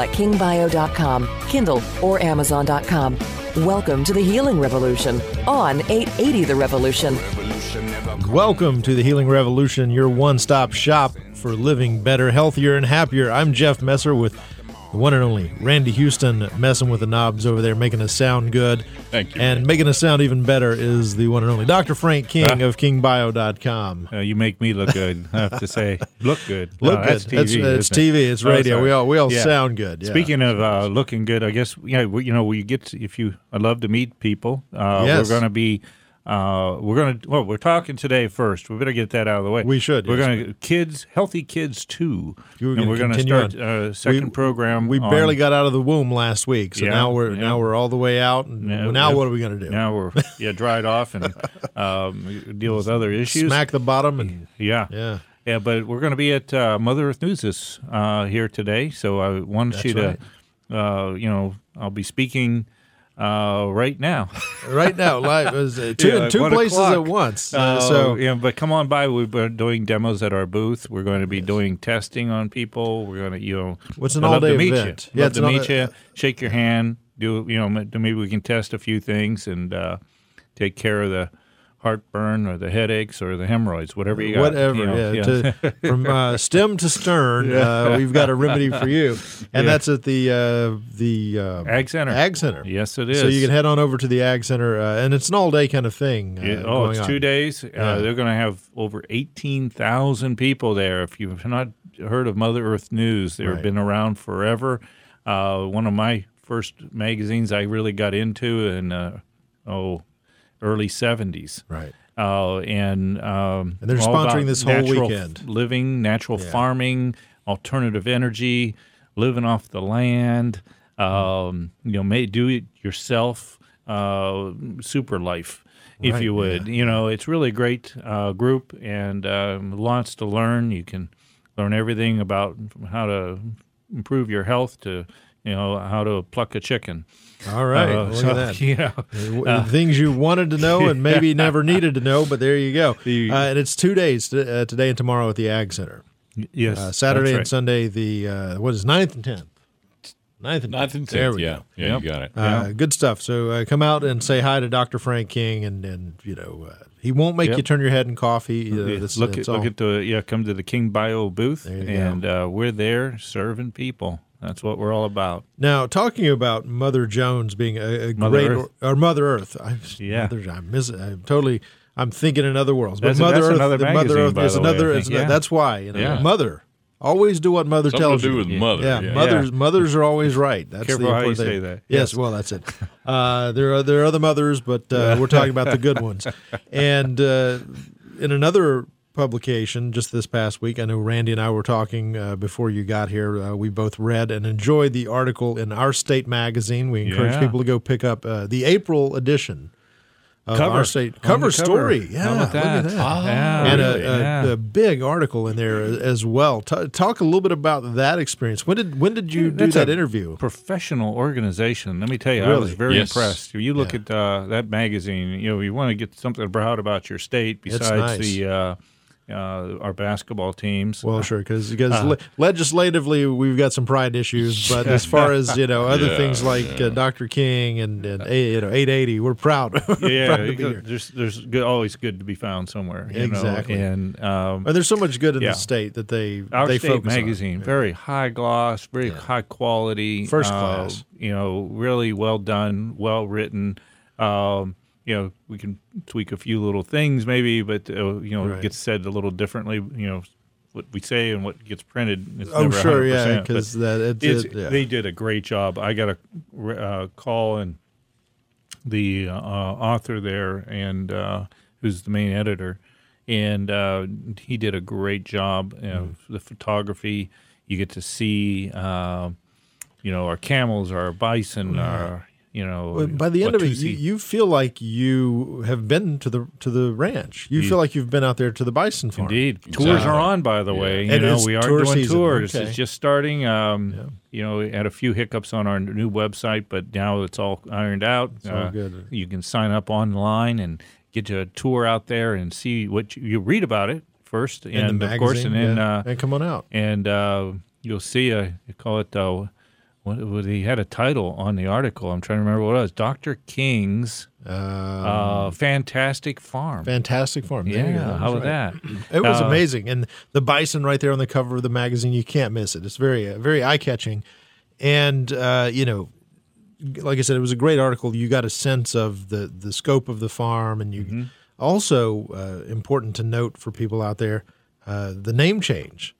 at kingbio.com, Kindle, or Amazon.com. Welcome to the Healing Revolution on 880 The Revolution. Welcome to the Healing Revolution, your one stop shop for living better, healthier, and happier. I'm Jeff Messer with the one and only Randy Houston messing with the knobs over there, making us sound good. Thank you. And making us sound even better is the one and only Dr. Frank King of KingBio.com. Uh, you make me look good. I have to say, look good. Look No, good. That's TV. That's, it's it? TV. It's Oh, radio. sorry. we all we all Yeah. sound good. Yeah. Speaking of uh, looking good, I guess yeah, we, you know, we get to, if you. I love to meet people. Uh, Yes. We're going to be. Uh, we're going to. Well, we're talking today first. We better get that out of the way. We should, We're yes. going to kids, healthy kids too. You were and gonna we're going to start on. a second We- program. we on- barely got out of the womb last week, so Yeah, now we're yeah. now we're all the way out. And Yeah, now what are we going to do? Now we're yeah dried off and um, deal with other issues. Smack the bottom and Yeah. yeah. Yeah, but we're going to be at uh, Mother Earth News this uh, here today, so I wanted That's you to, uh, you know, I'll be speaking uh, right now. Right now, live is uh, two Yeah, two places o'clock. at once. Uh, Uh, so yeah, but come on by. We've been doing demos at our booth. We're going to be doing testing on people. We're going to, you know, What's an I'd love to all-day meet event? Yeah, love to meet all- you. Shake your hand. Do you know? Maybe we can test a few things and uh, take care of the heartburn or the headaches or the hemorrhoids, whatever you got. whatever, you know, yeah. To, from uh, stem to stern, uh, we've got a remedy for you, and Yeah. that's at the uh, the uh, Ag Center. Ag Center. Yes, it is. So you can head on over to the Ag Center, uh, and it's an all day kind of thing. Uh, Yeah, oh, it's on. two days. Uh, they're going to have over 18,000 people there. If you've not heard of Mother Earth News, they've Right. been around forever. Uh, one of my first magazines I really got into and uh, oh, early 70s. Right. Uh, and um, And they're sponsoring this whole weekend. living, natural Yeah. farming, alternative energy, living off the land. Um, you know, may do it yourself. Uh, super life, if Right, you would. You know, it's really a great uh, group and um, lots to learn. You can learn everything about how to improve your health to you know how to pluck a chicken. All right. Uh, Look so, at that. Yeah. Uh, things you wanted to know and maybe never needed to know, but there you go. The- uh, and it's two days uh, today and tomorrow at the Ag Center. Yes. Uh, Saturday that's and. Sunday, the uh, what is 9th and tenth. 9th and Ninth and 10th. There tenth, we yeah, go. yeah, Yep. you got it. Uh, Good stuff. So uh, come out and say hi to Dr. Frank King, and and you know uh, he won't make Yep. you turn your head in coffee. Uh, Yeah, that's- look that's at look at the yeah. Come to the King Bio booth, There you go. and uh, we're there serving people. That's what we're all about. Now, talking about Mother Jones being a, a Mother great Earth. or, or Mother Earth, I, Yeah. Mother, I miss. I'm totally. I'm thinking in other worlds, but That's Mother that's Earth, another the Mother Earth is the way, I another. yeah. That's why you know, Yeah. Mother. Always do what Mother Something tells to do you. with mother. yeah, yeah. mothers. Mothers are always right. That's Careful the how you important say thing. that. Yes, Yes. well, that's it. Uh, there are there are other mothers, but uh, we're talking about the good ones. And uh, in another publication just this past week, I know Randy and I were talking uh, before you got here. Uh, we both read and enjoyed the article in Our State magazine. We encourage Yeah. people to go pick up uh, the April edition of Cover. Our State On cover story. Yeah, How about look at that? that. Yeah, and really, a, a, yeah. a big article in there as well. T- talk a little bit about that experience. When did when did you do that interview? Professional organization. Let me tell you, I was very Yes. impressed. You look Yeah. at uh, that magazine. You know, you want to get something proud about your state besides nice. the uh, uh, our basketball teams. Well, sure, because because Uh-huh. le- legislatively we've got some pride issues, but as far as you know, other Yeah, things like uh, Dr. King and, and a, you know 880, we're proud. yeah, proud to be go- here. there's there's good, always good to be found somewhere. You Exactly. know? and um, And there's so much good in Yeah. the state that they Our they State focus on. magazine, very high gloss, very high quality, First uh, class. You know, really well done, well written. Um, you know, we can tweak a few little things maybe, but uh, you know, Right. it gets said a little differently. You know, what we say and what gets printed. Is Oh, never sure, yeah, 100%, but because that it, it's, yeah. they did a great job. I got a uh, call and the uh, author there and uh, who's the main editor, and uh, he did a great job. You know, Mm-hmm. The photography, you get to see. Uh, you know, our camels, our bison, our you know. By the end of it, you, you feel like you have been to the to the ranch. You feel like you've been out there to the bison farm. Indeed, tours are on. By the way, you And know we are tour doing season, tours. okay. It's just starting. Um, You know, we had a few hiccups on our new website, but now it's all ironed out. Uh, all good. You can sign up online and get you a tour out there and see what you, you read about it first, In and the of course, and then yeah. uh, and come on out. and uh, you'll see a you call it uh, what, what he had a title on the article. I'm trying to remember what it was. Doctor King's Uh, uh, Fantastic Farm. fantastic farm. There you go. yeah, how about right. that? It was Uh, amazing, and the bison right there on the cover of the magazine. You can't miss it. It's very uh, very eye catching, and uh, you know, like I said, it was a great article. You got a sense of the the scope of the farm, and you Mm-hmm. also uh, important to note for people out there uh, the name change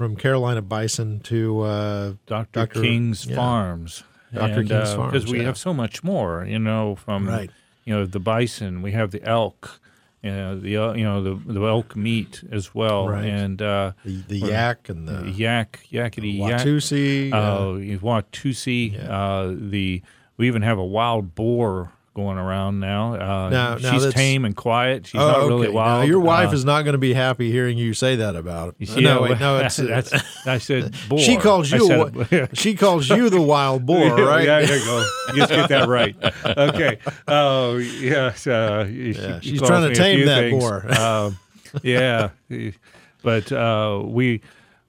from Carolina Bison to uh, Dr. Dr. King's yeah. Farms. Dr. King's Because Farms, Because we yeah. have so much more, you know, from Right. you know the bison, we have the elk, you know, the uh, you know the the elk meat as well, Right. and uh, the, the yak and the yak yakety yak, Watusi. uh, uh, Watusi, uh, the we even have a wild boar going around now. Uh, Now- now she's tame and quiet. She's Oh, not okay. really Now, wild. your wife Uh, is not going to be happy hearing you say that about it. yeah, no, wait, no, it's that's, I said boar. she calls you. said she calls you the wild boar, Yeah, right? Yeah, there you go. You just get that right. Okay. Oh, yes. Uh, she- she she's trying to tame that things. boar. Um, yeah, but uh, we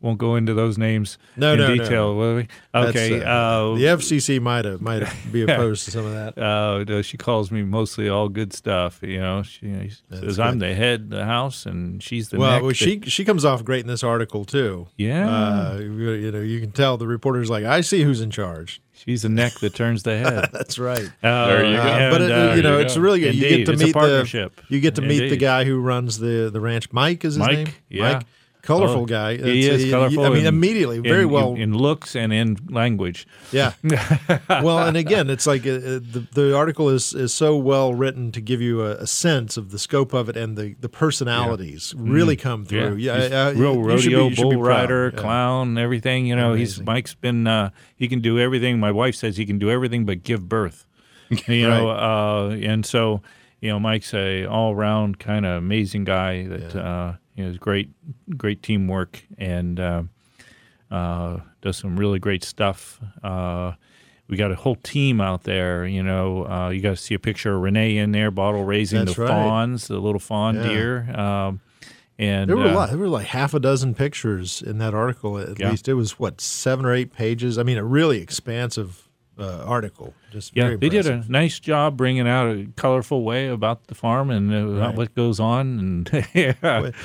won't go into those names No, in no, no, detail, will we? Okay. uh, Uh, the FCC might have might be opposed to some of that. uh, she calls me mostly all good stuff. You know, she says I'm the head of the house and she's the Well, neck well, that- she she comes off great in this article too. Yeah. uh, you, you know, you can tell the reporter's like, I see who's in charge. she's the neck that turns the head. That's right. Uh, There you go. Uh, but it, you know, uh, it's really good. You get to it's a meet the partnership. you get to meet the guy who runs the the ranch. Mike is his Mike, name. yeah. Mike, colorful Oh, guy. He is you- colorful. I mean, in- immediately, very in- well. in, in looks and in language. Yeah. well, and again, it's like uh, uh, the the article is is so well written to give you a, a sense of the scope of it and the the personalities really come through. Yeah, Mm-hmm. He's uh, real you should be- rodeo be bull rider, Yeah. clown, everything. You know, he's Mike's been uh, he can do everything. My wife says he can do everything but give birth. you know, uh, and so you know, Mike's a all round kind of amazing guy that uh, you know great, great teamwork and uh, uh, does some really great stuff. Uh, we got a whole team out there. You know, uh, you got to see a picture of Renee in there, bottle raising That's the right. fawns, the little fawn Yeah. deer. Um, and There were a uh, lot. There were like half a dozen pictures in that article. At Yeah. least it was what seven or eight pages. I mean, a really expansive uh, article. Just Yeah, they did a nice job bringing out a colorful way about the farm and uh, Right. what goes on. And yeah,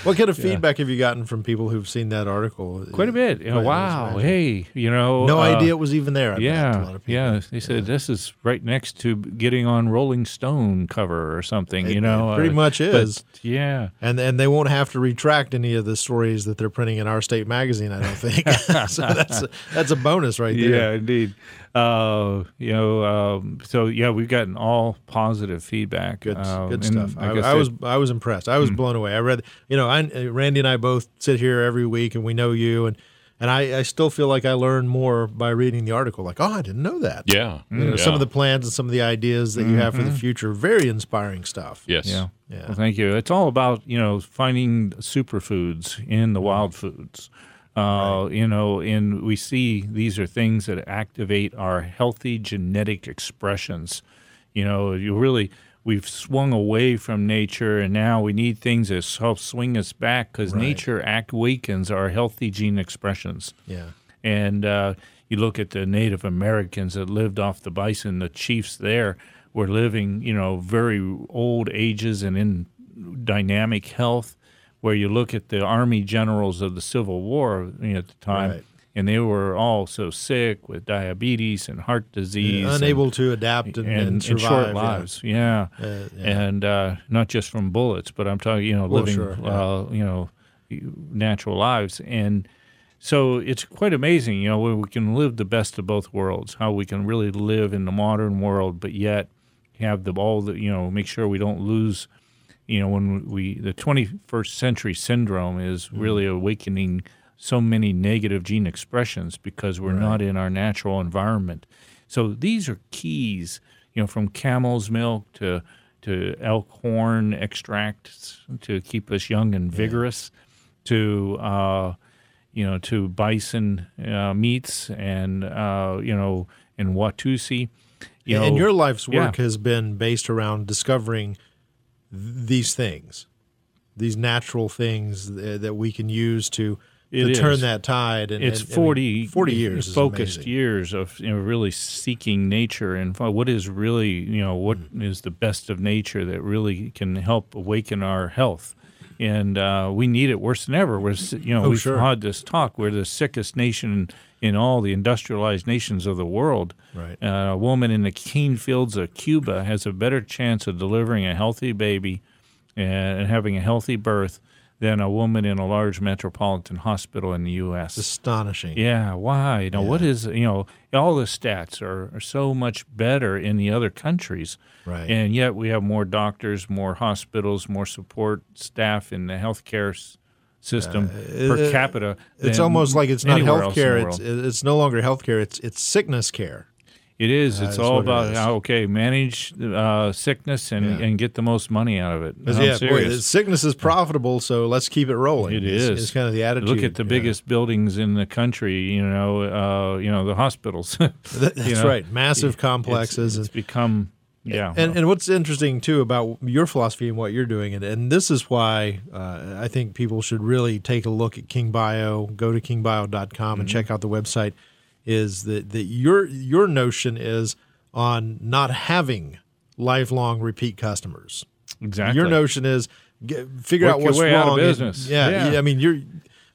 What- kind of feedback have you gotten from people who've seen that article? quite a bit. You know, Quite- wow, hey, you know, No uh, idea it was even there. I Yeah, lot of people. yeah. They said this is right next to getting on Rolling Stone cover or something. It- you know, it pretty uh, much but, is. yeah. and and they won't have to retract any of the stories that they're printing in our state magazine. I don't think. so that's a, that's a bonus right there. Yeah, indeed. Uh, you know, um, so yeah, we've gotten all positive feedback. Good, Um, good stuff. like I, I I said- was I was impressed. I was Hmm. blown away. I read, you know, I, Randy and I both sit here every week, and we know you, and and I, I still feel like I learned more by reading the article. Like, oh, I didn't know that. Yeah. You know, yeah. Some of the plans and some of the ideas that you have for the future, very inspiring stuff. Yes. Yeah. Yeah. Well, thank you. It's all about you know finding superfoods in the wild foods. Uh, You know, and we see these are things that activate our healthy genetic expressions. You know, you really we've swung away from nature, and now we need things that help swing us back because Right. nature act awakens our healthy gene expressions. Yeah. And uh, you look at the Native Americans that lived off the bison, the chiefs there were living, you know, very old ages and in dynamic health. Where you look at the army generals of the Civil War you know, at the time, Right. and they were all so sick with diabetes and heart disease, and- Unable to adapt and, and, and survive. short lives. Yeah, Uh, yeah. and uh, not just from bullets, but I'm talking, you know, Well, living, sure, yeah. uh, you know, natural lives, and so it's quite amazing, you know, where we can live the best of both worlds. How we can really live in the modern world, but yet have the all the, you know, make sure we don't lose. You know, when we the 21st century syndrome is Mm-hmm. really awakening so many negative gene expressions because we're not in our natural environment. So these are keys, you know, from camel's milk to to elk horn extracts to keep us young and vigorous, to uh, you know to bison uh, meats and uh, you know and Watusi. You and know, your life's work yeah. has been based around discovering these things, these natural things th- that we can use to, to turn that tide. And, it's and- I mean, 40, 40 years focused years of you know, really seeking nature and what is really you know what is Mm. the best of nature that really can help awaken our health and uh, we need it worse than ever We're you know oh, we've sure. had this talk we're the sickest nation in all the industrialized nations of the world Right. uh, a woman in the cane fields of Cuba has a better chance of delivering a healthy baby and having a healthy birth than a woman in a large metropolitan hospital in the U.S. Astonishing. Yeah, why? you Now, what is you know? All the stats are, are so much better in the other countries, Right. And yet we have more doctors, more hospitals, more support staff in the healthcare system uh, per it- capita. It's almost like it's not anywhere else in healthcare. It's it's no longer healthcare. It's it's sickness care. It is. It's all it about how okay manage uh, sickness and, Yeah. and get the most money out of it. I'm yeah, boy, sickness is profitable, so let's keep it rolling. It is. is. It's kind of the attitude. Look at the yeah. biggest buildings in the country. You know, uh, you know the hospitals. That's you know, right. Massive It's- complexes. It's, become yeah. And, and what's interesting too about your philosophy and what you're doing, and, and this is why uh, I think people should really take a look at King Bio, go to kingbio.com Mm-hmm. and check out the website. Is that that your your notion is on not having lifelong repeat customers? exactly. Your notion is get, figure Work out what's way wrong. out of and- business. yeah, Yeah. I mean you're.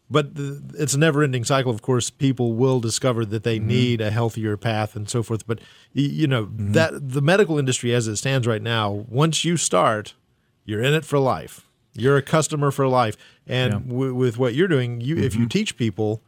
But the, it's a never-ending cycle. Of course, people will discover that Mm-hmm. they need a healthier path and so forth. But you know Mm-hmm. that the medical industry, as it stands right now, once you start, you're in it for life. You're a customer for life. And Yeah. Mm-hmm. w- with what you're doing, you if you teach people,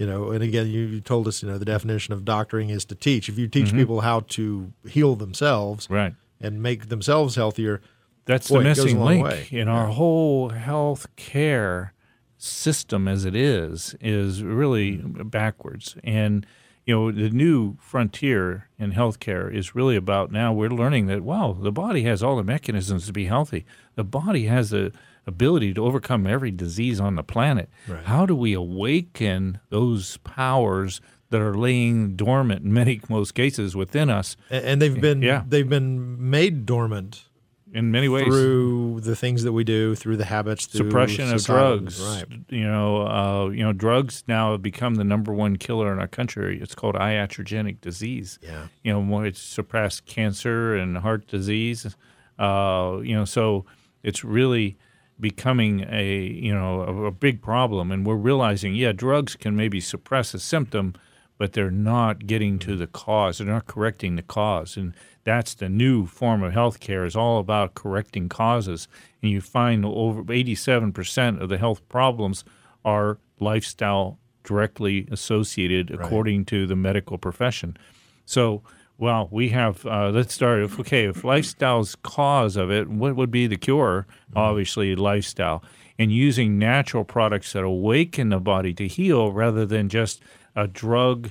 you know, and again, you, you told us, you know, the definition of doctoring is to teach. If you teach people how to heal themselves, Mm-hmm. Right. and make themselves healthier, That's Boy, the it goes a missing link way. in our whole health care system as it is is really backwards and you know the new frontier in healthcare is really about now we're learning that wow the body has all the mechanisms to be healthy the body has the ability to overcome every disease on the planet Right. how do we awaken those powers that are laying dormant in many most cases within us and, they've been Yeah. they've been made dormant in many ways through the things that we do, through the habits, through suppression of drugs. Right. You know, uh, you know, drugs now have become the number one killer in our country. It's called iatrogenic disease. Yeah. You know, it's suppressed cancer and heart disease. Uh, you know, so it's really becoming a you know a, a big problem, and we're realizing, yeah, drugs can maybe suppress a symptom, but they're not getting to the cause. They're not correcting the cause, and that's the new form of healthcare. is all about correcting causes, and you find over eighty-seven percent of the health problems are lifestyle directly associated, according to the medical profession. So, well, we have. Uh, let's start. If, okay, if lifestyle's cause of it, what would be the cure? Obviously, lifestyle and using natural products that awaken the body to heal, rather than just a drug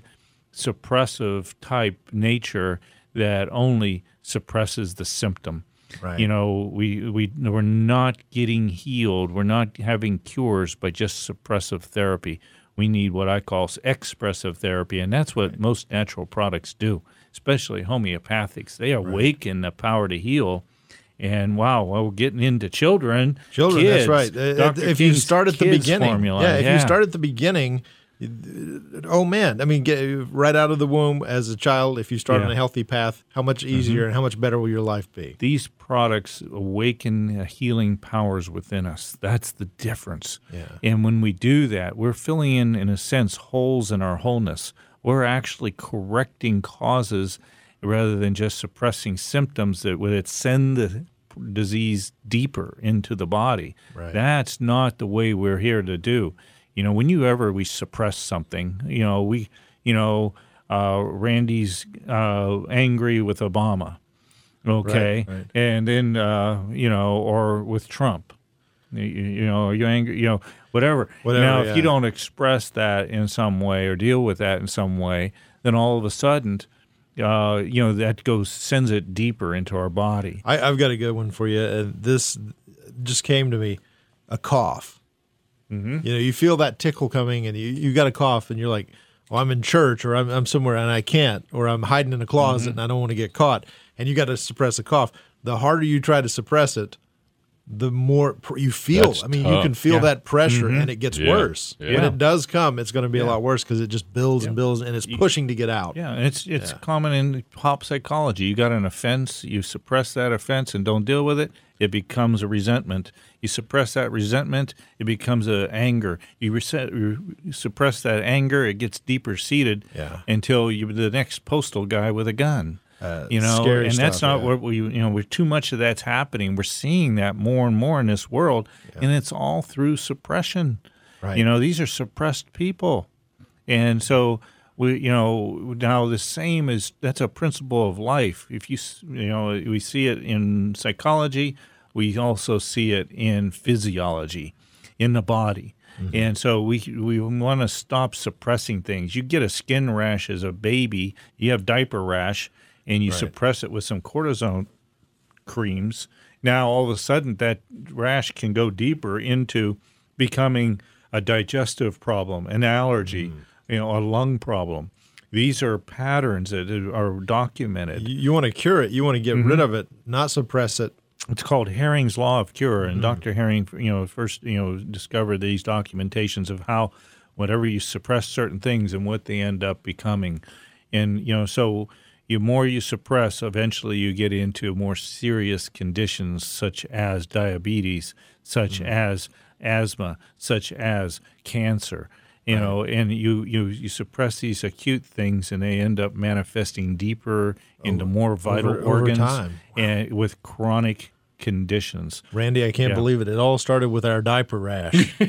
suppressive type nature that only suppresses the symptom. Right. You know, we we we're not getting healed. We're not having cures by just suppressive therapy. We need what I call expressive therapy, and that's what most natural products do, especially homeopathics. They awaken the power to heal. And wow, well, we're getting into children. Children, kids, that's right. Uh, Dr. If you start at the beginning, formula. yeah, if you start at the beginning, oh man, I mean, get, right out of the womb as a child, if you start Yeah. Mm-hmm. on a healthy path, how much easier and how much better will your life be? these products awaken healing powers within us. That's the difference. Yeah. And when we do that, we're filling in, in a sense, holes in our wholeness. We're actually correcting causes rather than just suppressing symptoms that would send the disease deeper into the body. Right. That's not the way we're here to do. You know, when you ever we suppress something, you know, we, you know, uh, Randy's uh, angry with Obama, okay, Right, right. and then uh, you know, or with Trump, you, you know, are you angry? You know, whatever. Whatever, now, if yeah. you don't express that in some way or deal with that in some way, then all of a sudden, uh, you know, that goes sends it deeper into our body. I, I've got a good one for you. And this just came to me a cough. Mm-hmm. You know, you feel that tickle coming and you, you got a cough and you're like, well, I'm in church or I'm, I'm somewhere and I can't, or I'm hiding in a closet and I don't want to get caught. And you got to suppress a cough. The harder you try to suppress it, the more pr- you feel. That's I mean, you can feel Yeah. that pressure mm-hmm. and it gets Yeah. worse. Yeah. When it does come, it's going to be a lot worse because it just builds and builds and it's pushing to get out. Yeah, and it's it's common in pop psychology. You got an offense, you suppress that offense and don't deal with it, it becomes a resentment. You suppress that resentment, it becomes a anger. You, reset, you suppress that anger, it gets deeper seated Yeah. until you the next postal guy with a gun. Uh, you know, and that's stuff, not yeah. what we you know. We're too much of that's happening. We're seeing that more and more in this world, and it's all through suppression. Right. You know, these are suppressed people. And so we, you know, now the same is that's a principle of life. If you, you know, we see it in psychology, we also see it in physiology, in the body. Mm-hmm. And so we we want to stop suppressing things. You get a skin rash as a baby, you have diaper rash, and you suppress it with some cortisone creams. Now all of a sudden that rash can go deeper into becoming a digestive problem, an allergy, you know, a lung problem. These are patterns that are documented. You, you want to cure it. You want to get Mm-hmm. rid of it, not suppress it. It's called Hering's Law of Cure, and Dr. Herring, you know, first you know discovered these documentations of how whenever you suppress certain things and what they end up becoming, and you know, so you more you suppress, eventually you get into more serious conditions such as diabetes, such mm. as asthma, such as cancer. You know, and you, you you suppress these acute things, and they end up manifesting deeper oh, into more vital over- over organs time. and with chronic conditions. Randy, I can't Yeah. believe it. It all started with our diaper rash.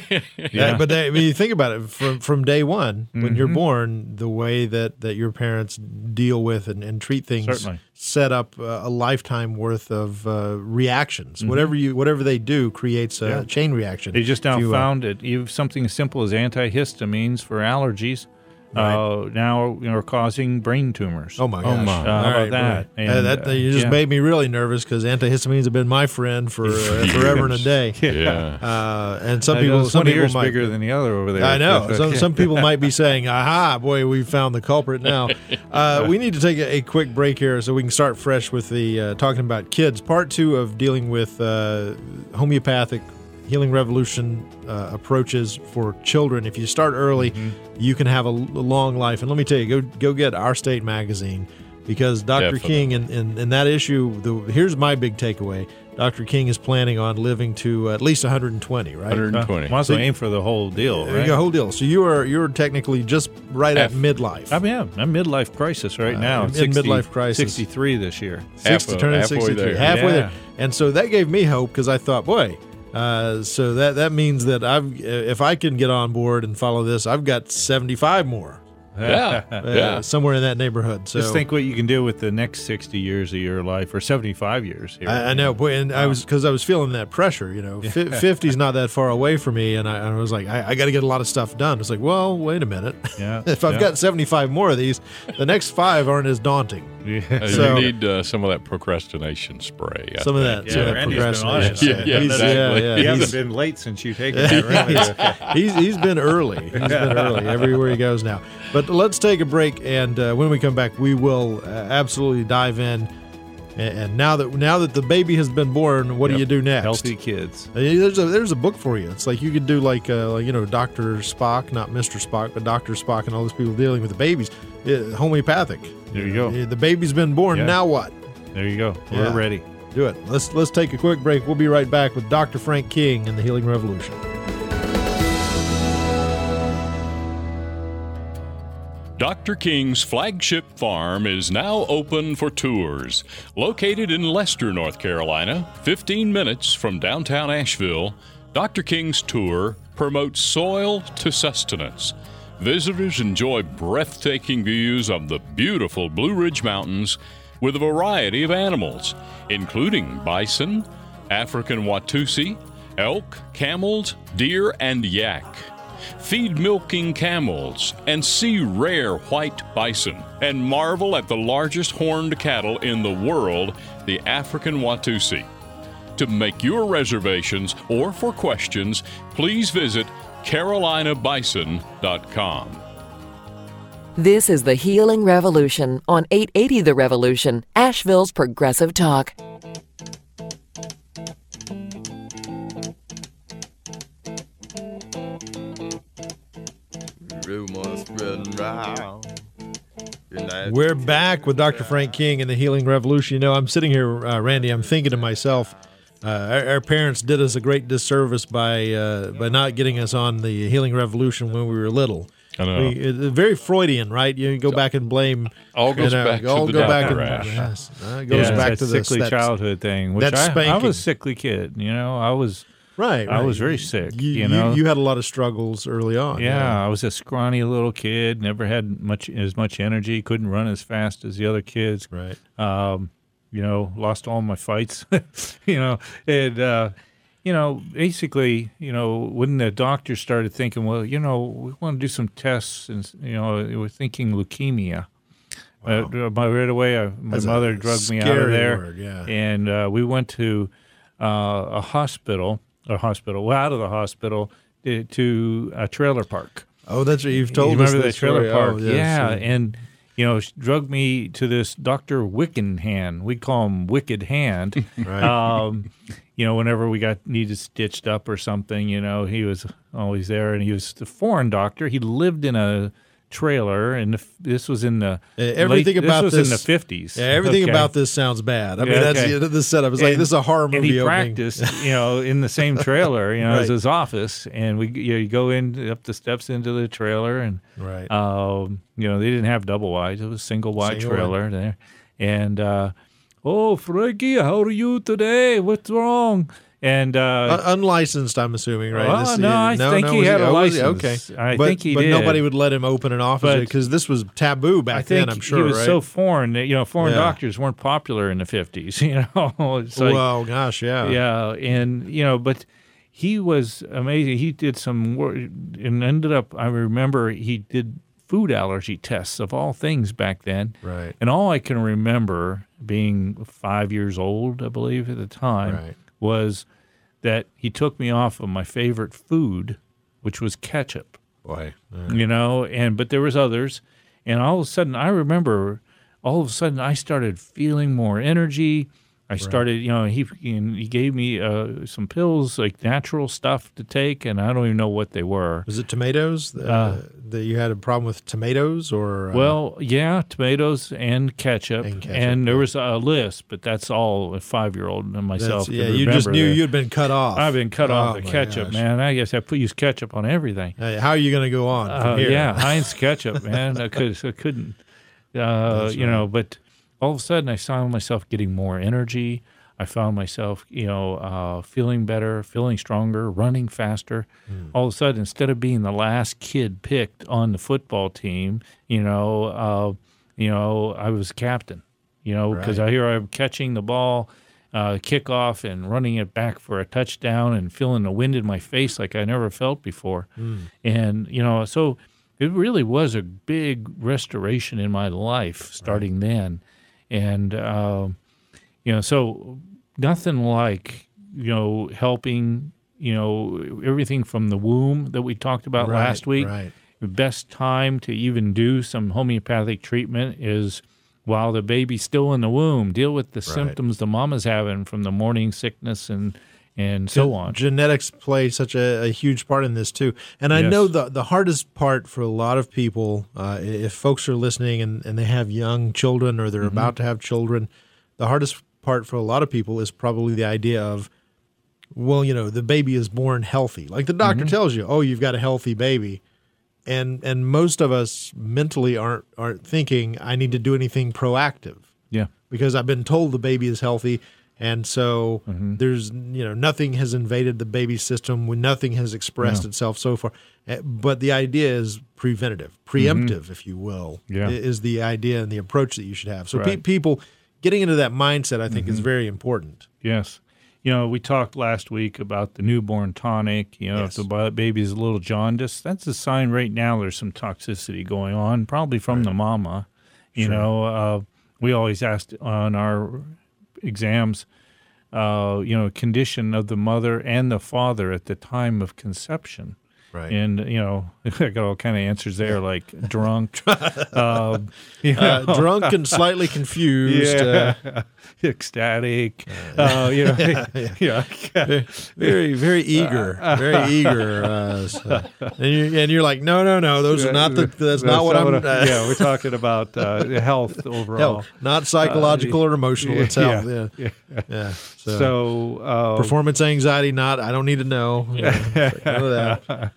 That- but they, I mean, you think about it from from day one when Mm-hmm. you're born, the way that, that your parents deal with and, and treat things Certainly. set up uh, a lifetime worth of uh, reactions. Whatever you whatever they do creates a Mm-hmm. Yeah. chain reaction. They just now you will. found it. You have something as simple as antihistamines for allergies. Uh, now you know, are causing brain tumors. Oh my gosh! my. Uh, All how about right, that? right. And, Uh, that uh, you just yeah. made me really nervous because antihistamines have been my friend for uh, forever and a day. Yeah. Uh, and some people, some people might bigger than the other over there. I know. But, uh, Some, some people might be saying, aha, boy, we found the culprit now. Uh, we need to take a, a quick break here so we can start fresh with the uh, talking about kids. Part two of dealing with uh, homeopathic healing revolution uh, approaches for children. If you start early, mm-hmm. you can have a long life. And let me tell you, go, go get Our State magazine because Dr. Definitely. King, in, in, in that issue, the, here's my big takeaway. Dr. King is planning on living to at least 120, right? 120. Uh, might as well aim for the whole deal, There right? you go, whole deal. So you are you're technically just right at midlife. I mean, yeah, I'm midlife crisis right uh, now. in- in midlife crisis. 63 this year. Six Half- to turn halfway 63, there. halfway Yeah. there. And so that gave me hope because I thought, boy, uh, so that that means that I've if I can get on board and follow this, I've got 75 more. Yeah. Uh, Yeah. somewhere in that neighborhood. So Just think what you can do with the next 60 years of your life, or 75 years. Here. I, I know, boy, and I was because I was feeling that pressure. You know, fifty is not that far away for me, and I, I was like, I, I got to get a lot of stuff done. It's like, well, wait a minute. Yeah, if I've yeah. got seventy five more of these, the next five aren't as daunting. Uh, So- you need uh, some of that procrastination spray. I Some of think. that, some of Yeah, that Randy's been on it. procrastination. Yeah, yeah, He's- exactly. yeah, You yeah. haven't been late since you've taken that. Right? he's he's been early. He's been early everywhere he goes now. But let's take a break, and uh, when we come back, we will uh, absolutely dive in. And, now that now that the baby has been born, what do you do next? Healthy kids. Uh, There's a there's a book for you. It's like you could do like uh, you know Doctor Spock, not Mister Spock, but Doctor Spock, and all those people dealing with the babies. Uh, homeopathic. There you go. Uh, The baby's been born. Yeah. Now what? There you go. We're ready. Do it. Let's let's take a quick break. We'll be right back with Dr. Frank King and the Healing Revolution. Dr. King's flagship farm is now open for tours. Located in Leicester, North Carolina, 15 minutes from downtown Asheville, Dr. King's tour promotes soil to sustenance. Visitors enjoy breathtaking views of the beautiful Blue Ridge Mountains with a variety of animals, including bison, African Watusi, elk, camels, deer, and yak. Feed milking camels and see rare white bison and marvel at the largest horned cattle in the world, the African Watusi. To make your reservations or for questions, please visit carolinabison.com. This is the Healing Revolution on 880 The Revolution, Asheville's Progressive Talk. Spreading We're back with Dr. Frank King and the Healing Revolution. You know, I'm sitting here, uh, Randy. I'm thinking to myself, uh, our, our parents did us a great disservice by uh, by not getting us on the Healing Revolution when we were little. I know. We, it's very Freudian, right? You go back and blame. All goes you know, back to all the go back and rash. yes, uh, it goes yeah, back that to the sickly that- childhood thing. Which that I, I was a sickly kid. You know, I was. Right, I right. was very sick, You, you know. you had a lot of struggles early on. Yeah, I was a scrawny little kid. Never had much as much energy. Couldn't run as fast as the other kids. right. Um, you know, lost all my fights. you know, and uh, you know, basically, you know, when the doctor started thinking, well, you know, we want to do some tests, and you know, they were thinking leukemia. Uh, by right away, I, my That's mother drugged me out of there, word, yeah. and uh, we went to uh, a hospital, a hospital, well, out of the hospital to, to a trailer park. Oh, that's what you've told you us. remember that trailer story. park? Oh, yes, yeah, and you know, drugged me to this Doctor Wickenhand. We call him Wicked Hand. Right. um, you know, whenever we got needed stitched up or something, you know, he was always there, and he was a foreign doctor. He lived in a trailer, and the, this was in the everything late, about this was this- in the fifties. Yeah, everything about this sounds bad. I mean, Yeah, that's okay. the setup. It's like this is a horror and movie. he opening. practiced, you know, in the same trailer, you know, as Right. his office, and we you, know, you go in up the steps into the trailer, and Right. um, you know, they didn't have double wides; it was single wide Single trailer there, and uh, oh, Frankie, how are you today? What's wrong? And uh, Un- unlicensed, I'm assuming, right? Oh, no, I think he was had a oh, he? license. Okay, I but, think he but did. nobody would let him open an office because this was taboo back then. I'm sure, he was right? so foreign that you know foreign Yeah. doctors weren't popular in the fifties. You know, it's like, well, gosh, yeah, yeah, and you know, but he was amazing. He did some work and ended up. I remember he did food allergy tests of all things back then. Right. And all I can remember, being five years old, I believe at the time, Right. Was that he took me off of my favorite food, which was ketchup. Boy, you know and but there was others. And all of a sudden i remember all of a sudden i started feeling more energy i started you know he he gave me uh, some pills like natural stuff to take and i don't even know what they were was it tomatoes uh, that you had a problem with tomatoes or uh, well yeah tomatoes and ketchup And and, ketchup, there was a list but that's all a five year old and myself yeah, you just knew there. you'd been cut off. i've been cut off Oh, the ketchup gosh. man i guess i put use ketchup on everything Hey, how are you going to go on? from Uh, here? yeah, Heinz ketchup, man. I could, I couldn't, uh, you know. But all of a sudden, I found myself getting more energy. I found myself, you know, uh, feeling better, feeling stronger, running faster. Hmm. All of a sudden, instead of being the last kid picked on the football team, you know, uh, you know, I was captain. You know, because Right. I hear I'm catching the ball. Uh, kickoff and running it back for a touchdown and feeling the wind in my face like I never felt before. And, you know, so it really was a big restoration in my life starting then. And, um, you know, so nothing like, you know, helping, you know, everything from the womb that we talked about Right, last week. right. The best time to even do some homeopathic treatment is while the baby's still in the womb. Deal with the symptoms the mama's having from the morning sickness and, and so on. Genetics play such a, a huge part in this too, and I Yes. know the the hardest part for a lot of people, uh, if folks are listening and, and they have young children or they're Mm-hmm. about to have children, the hardest part for a lot of people is probably the idea of, well, you know, the baby is born healthy. Like the doctor Mm-hmm. tells you, oh, you've got a healthy baby, and and most of us mentally aren't aren't thinking I need to do anything proactive yeah. because I've been told the baby is healthy, and so Mm-hmm. there's you know nothing has invaded the baby system when nothing has expressed itself so far. Eh, But the idea is preventative, preemptive, if you will, Mm-hmm. Yeah. is the idea and the approach that you should have. So Right. Mm-hmm. people getting into that mindset, I think, is very important. Yes. you know, we talked last week about the newborn tonic. You know, Yes. if the baby's a little jaundiced, that's a sign right now there's some toxicity going on, probably from the mama. You know, uh, we always asked on our exams, uh, you know, condition of the mother and the father at the time of conception. Right. And you know, I got all kind of answers there, like drunk, um, you know, uh, drunk and slightly confused. Uh, ecstatic, uh, you know, yeah, very, very eager, very eager. Uh, so- and, you, and you're like, no, no, no, those are not the. That's, not what I'm. Uh, yeah, we're talking about uh, health overall. health, not psychological or emotional. It's health. Yeah, yeah. yeah. So, So, uh, performance anxiety, not. I don't need to know. Yeah, it's like, none of that.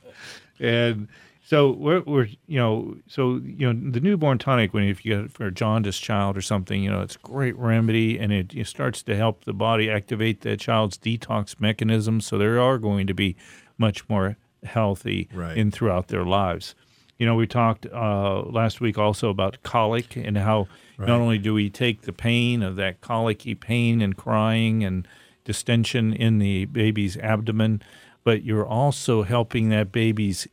And so we're, we're you know so you know the newborn tonic when if you get it for a jaundiced child or something you know it's a great remedy and it, it starts to help the body activate the child's detox mechanism so they are going to be much more healthy Right. in throughout their lives you know we talked uh, last week also about colic and how not only do we take the pain of that colicky pain and crying and distension in the baby's abdomen but you're also helping that baby's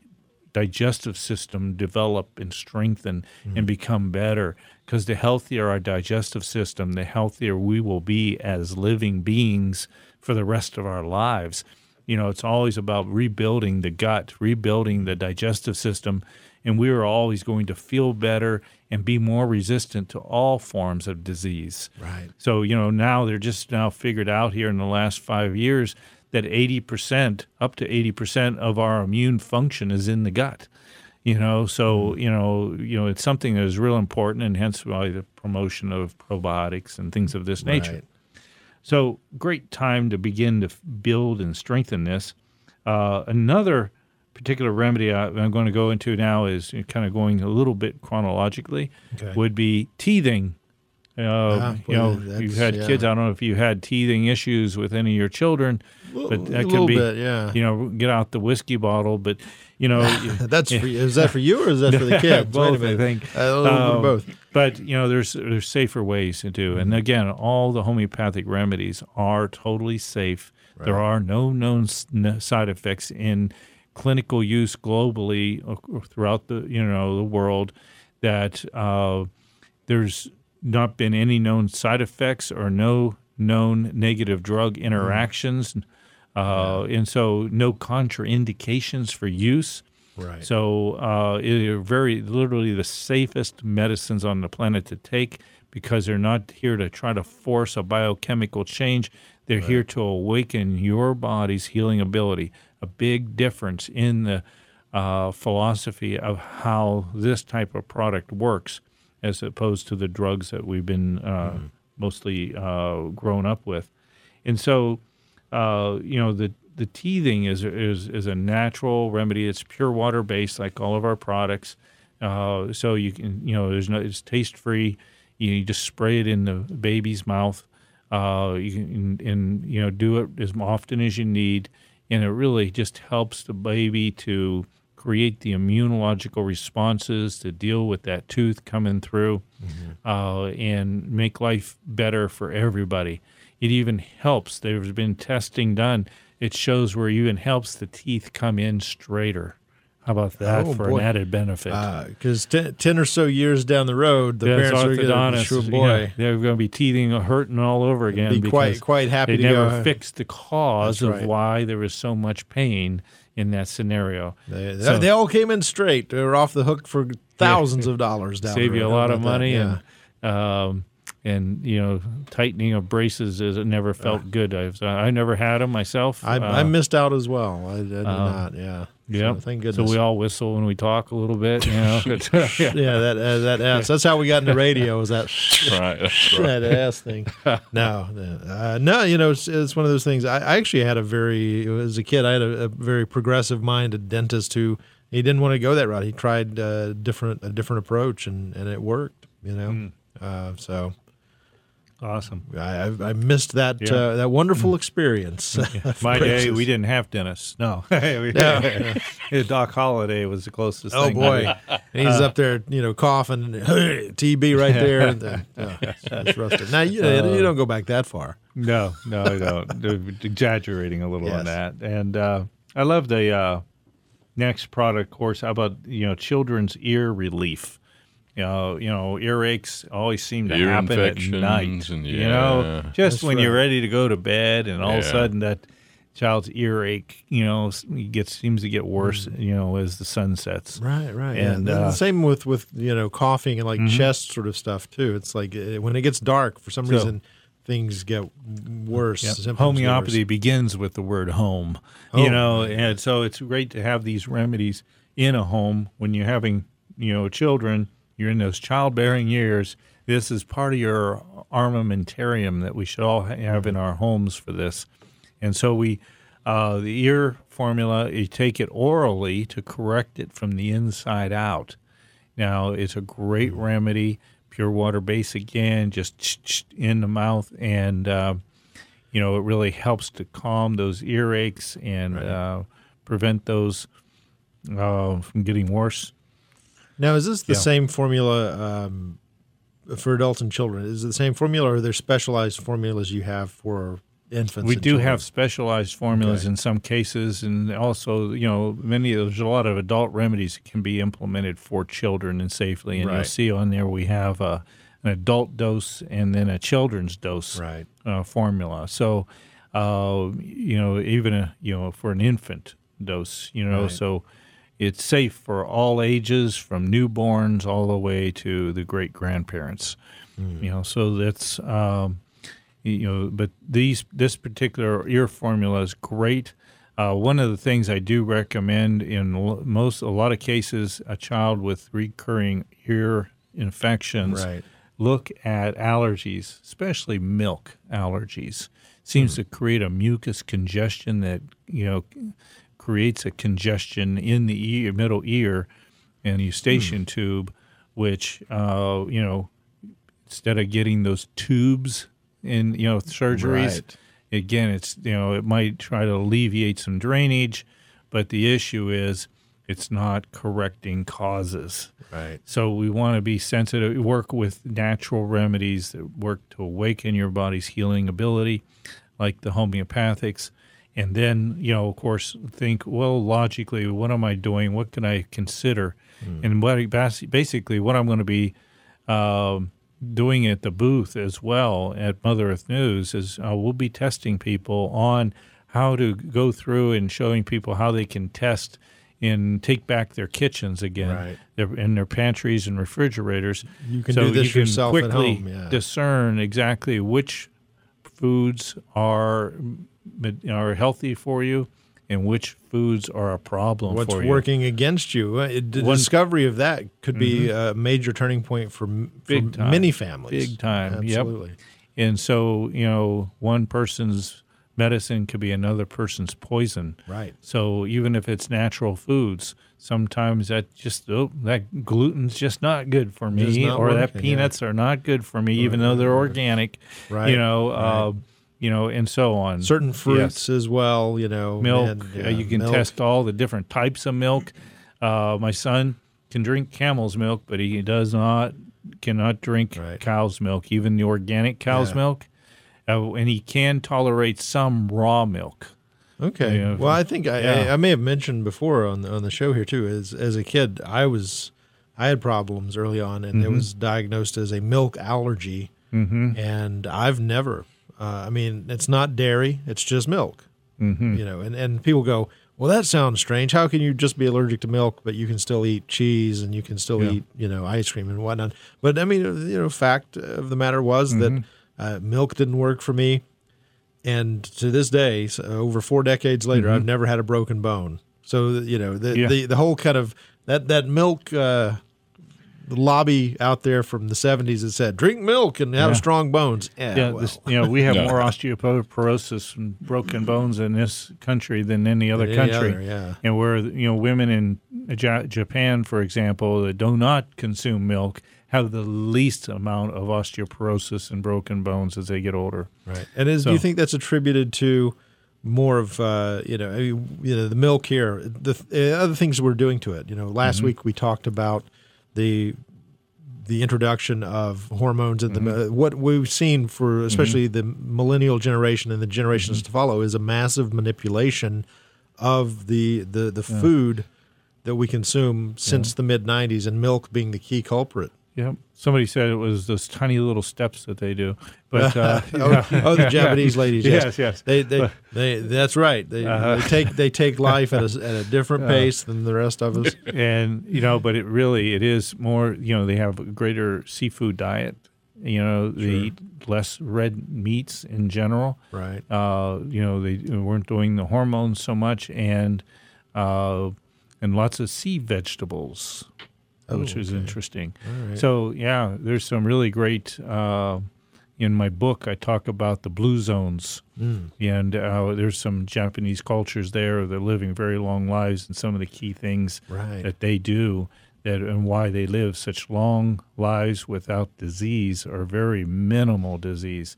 digestive system develop and strengthen and mm-hmm. become better. Because the healthier our digestive system the healthier we will be as living beings for the rest of our lives. You know it's always about rebuilding the gut rebuilding the digestive system and we are always going to feel better and be more resistant to all forms of disease. Right. so, you know, now they're just now figured out here in the last five years that 80%, up to 80% of our immune function is in the gut. You know, so, you know, you know, it's something that is real important and hence why the promotion of probiotics and things of this nature. Right. So, great time to begin to build and strengthen this. Uh, another particular remedy I, I'm going to go into now is kind of going a little bit chronologically. Okay. Would be teething. Uh, Ah, you know, you've had yeah. kids. I don't know if you had teething issues with any of your children, but that could be, bit, yeah. you know, get out the whiskey bottle. But you know, That's for, is that for you or is that for the kids? Wait a both, I think. A little bit of Um, both. But you know, there's there's safer ways to do. And again, all the homeopathic remedies are totally safe. There are no known side effects in clinical use globally uh, throughout the you know the world. That uh, there's not been any known side effects or no known negative drug interactions. Uh, and so no contraindications for use. Right. So uh, are very literally the safest medicines on the planet to take because they're not here to try to force a biochemical change. They're here to awaken your body's healing ability. A big difference in the uh, philosophy of how this type of product works, as opposed to the drugs that we've been uh, mostly uh, grown up with. And so, uh, you know, the the teething is is is a natural remedy. It's pure water based, like all of our products. Uh, so you can, you know, there's no, it's taste free. You just spray it in the baby's mouth. Uh, you can, and you know, do it as often as you need, and it really just helps the baby to create the immunological responses to deal with that tooth coming through, uh, and make life better for everybody. It even helps. There's been testing done. It shows where it even helps the teeth come in straighter. How about that Oh, for boy. an added benefit? Because ten, 10 or so years down the road, the As parents are going to sure, boy, know, they're going to be teething, and hurting all over again. be quite because quite happy they to never go. fixed the cause of why there was so much pain in that scenario. They, So- they all came in straight. They were off the hook for thousands of dollars down Save you a lot of that? money Yeah. and um, and you know tightening of braces is it never felt good. I've I never had them myself. I, I Uh, missed out as well. I, I did not. Yeah. Yeah. So, thank So goodness. we all whistle when we talk a little bit. You know. yeah. yeah, that uh, that ass. That's how we got into radio. Was that Right. That's right. that ass thing? No, no, uh, no. You know, it's, it's one of those things. I, I actually had a very as a kid. I had a, a very progressive minded dentist who he didn't want to go that route. He tried uh, different a different approach, and and it worked. You know, uh, so Awesome. I, I, I missed that Yeah. uh, that wonderful experience. of My day, we didn't have dentists. No, We- Doc Holliday was the closest. Thing. Oh boy, he's up there, you know, coughing, TB right there. And, uh, oh, it's. Now you, you don't go back that far. No, no, I don't. Exaggerating a little on that. And uh, I love the uh, next product course. How about you know children's ear relief? You know, you know, earaches always seem to Ear happen at night. and- You know, just That's when you're ready to go to bed, and all of a sudden that child's earache, you know, gets seems to get worse. Mm. You know, as the sun sets. Right, right. And, And uh, uh, same with with you know coughing and like chest sort of stuff too. It's like uh, when it gets dark, for some So- reason, things get worse. Yep. Homeopathy worse. begins with the word home. Oh, you know, and so it's great to have these remedies in a home when you're having, you know, children, you're in those childbearing years. This is part of your armamentarium that we should all have in our homes for this. And so we, uh, the ear formula, you take it orally to correct it from the inside out. Now, it's a great remedy, pure water base again, just in the mouth. And, uh, you know, it really helps to calm those earaches and uh, prevent those uh, from getting worse. Now, is this the Yeah. same formula um, for adults and children? Is it the same formula, or are there specialized formulas you have for infants? We do children? have specialized formulas Okay. in some cases, and also, you know, many there's a lot of adult remedies that can be implemented for children and safely. And you'll see on there we have a, an adult dose and then a children's dose right. uh, formula. So, uh, you know, even a, you know for an infant dose, you know, Right. so it's safe for all ages, from newborns all the way to the great grandparents. Hmm. You know, so that's um, you know, but these this particular ear formula is great. Uh, one of the things I do recommend in l- most a lot of cases, a child with recurring ear infections Right. look at allergies, especially milk allergies. Seems to create a mucus congestion that you know creates a congestion in the ear, middle ear and eustachian tube, which uh, you know instead of getting those tubes in you know surgeries, Right. again it's you know it might try to alleviate some drainage, but the issue is it's not correcting causes. Right. So we want to be sensitive, work with natural remedies that work to awaken your body's healing ability, like the homeopathics. And then, you know, of course, think, well, logically, what am I doing? What can I consider? And what basically what I'm going to be um, doing at the booth as well at Mother Earth News is uh, we'll be testing people on how to go through and showing people how they can test and take back their kitchens again, Right. their, in their pantries and refrigerators. You can so do this you can yourself at quickly home, yeah. discern exactly which foods are are healthy for you and which foods are a problem What's for you. working against you? Uh, The One- discovery of that could be a major turning point for, for Mm-hmm. Many families. Big time, yep. Absolutely. And so, you know, one person's medicine could be another person's poison. Right. So even if it's natural foods, sometimes that just oh that gluten's just not good for me, or that working, yeah. peanuts are not good for me, even though they're organic. Right, You know, uh, you know, and so on. Certain Yes. fruits as well, you know. milk. and, uh, yeah, you can milk. test all the different types of milk. Uh, my son can drink camel's milk, but he does not cannot drink Right. cow's milk, even the organic cow's Yeah. milk. Uh, and he can tolerate some raw milk. Okay. Yeah. well, I think I, Yeah. I, I may have mentioned before on the, on the show here too. As as a kid, I was I had problems early on, and Mm-hmm. it was diagnosed as a milk allergy. Mm-hmm. And I've never. Uh, I mean, it's not dairy; it's just milk. Mm-hmm. You know, and and people go, "Well, that sounds strange. How can you just be allergic to milk, but you can still eat cheese and you can still Yeah. eat you know ice cream and whatnot?" But I mean, you know, fact of the matter was Mm-hmm. that uh, milk didn't work for me. And to this day, so over four decades later, I've never had a broken bone. So you know the Mm-hmm. Yeah. the, the whole kind of that that milk uh, lobby out there from the seventies that said drink milk and have Yeah. strong bones. Yeah, Yeah, well, this, you know, we have No. more osteoporosis and broken bones in this country than any other Than any country. other, yeah. And where you know women in Japan, for example, that do not consume milk have the least amount of osteoporosis and broken bones as they get older. Right. And is, do you think that's attributed to more of uh, you know you know the milk here, the uh, other things we're doing to it? You know, last Mm-hmm. week we talked about the the introduction of hormones and the Mm-hmm. uh, what we've seen for especially the millennial generation and the generations Mm-hmm. to follow is a massive manipulation of the the the food that we consume since the mid 90s and milk being the key culprit. Yep. Somebody said it was those tiny little steps that they do, but uh, oh, oh, the Japanese ladies. Yes, Yes, yes. They, they, they. That's right. They, Uh-huh. they take they take life at a, at a different pace than the rest of us. and you know, but it really it is more. You know, they have a greater seafood diet. You know, they eat less red meats in general. Right. Uh, you know, they weren't doing the hormones so much, and uh, and lots of sea vegetables, which was interesting. So yeah, there's some really great. Uh, in my book, I talk about the blue zones, and uh, there's some Japanese cultures there. They're living very long lives, and some of the key things Right. that they do that and why they live such long lives without disease or very minimal disease.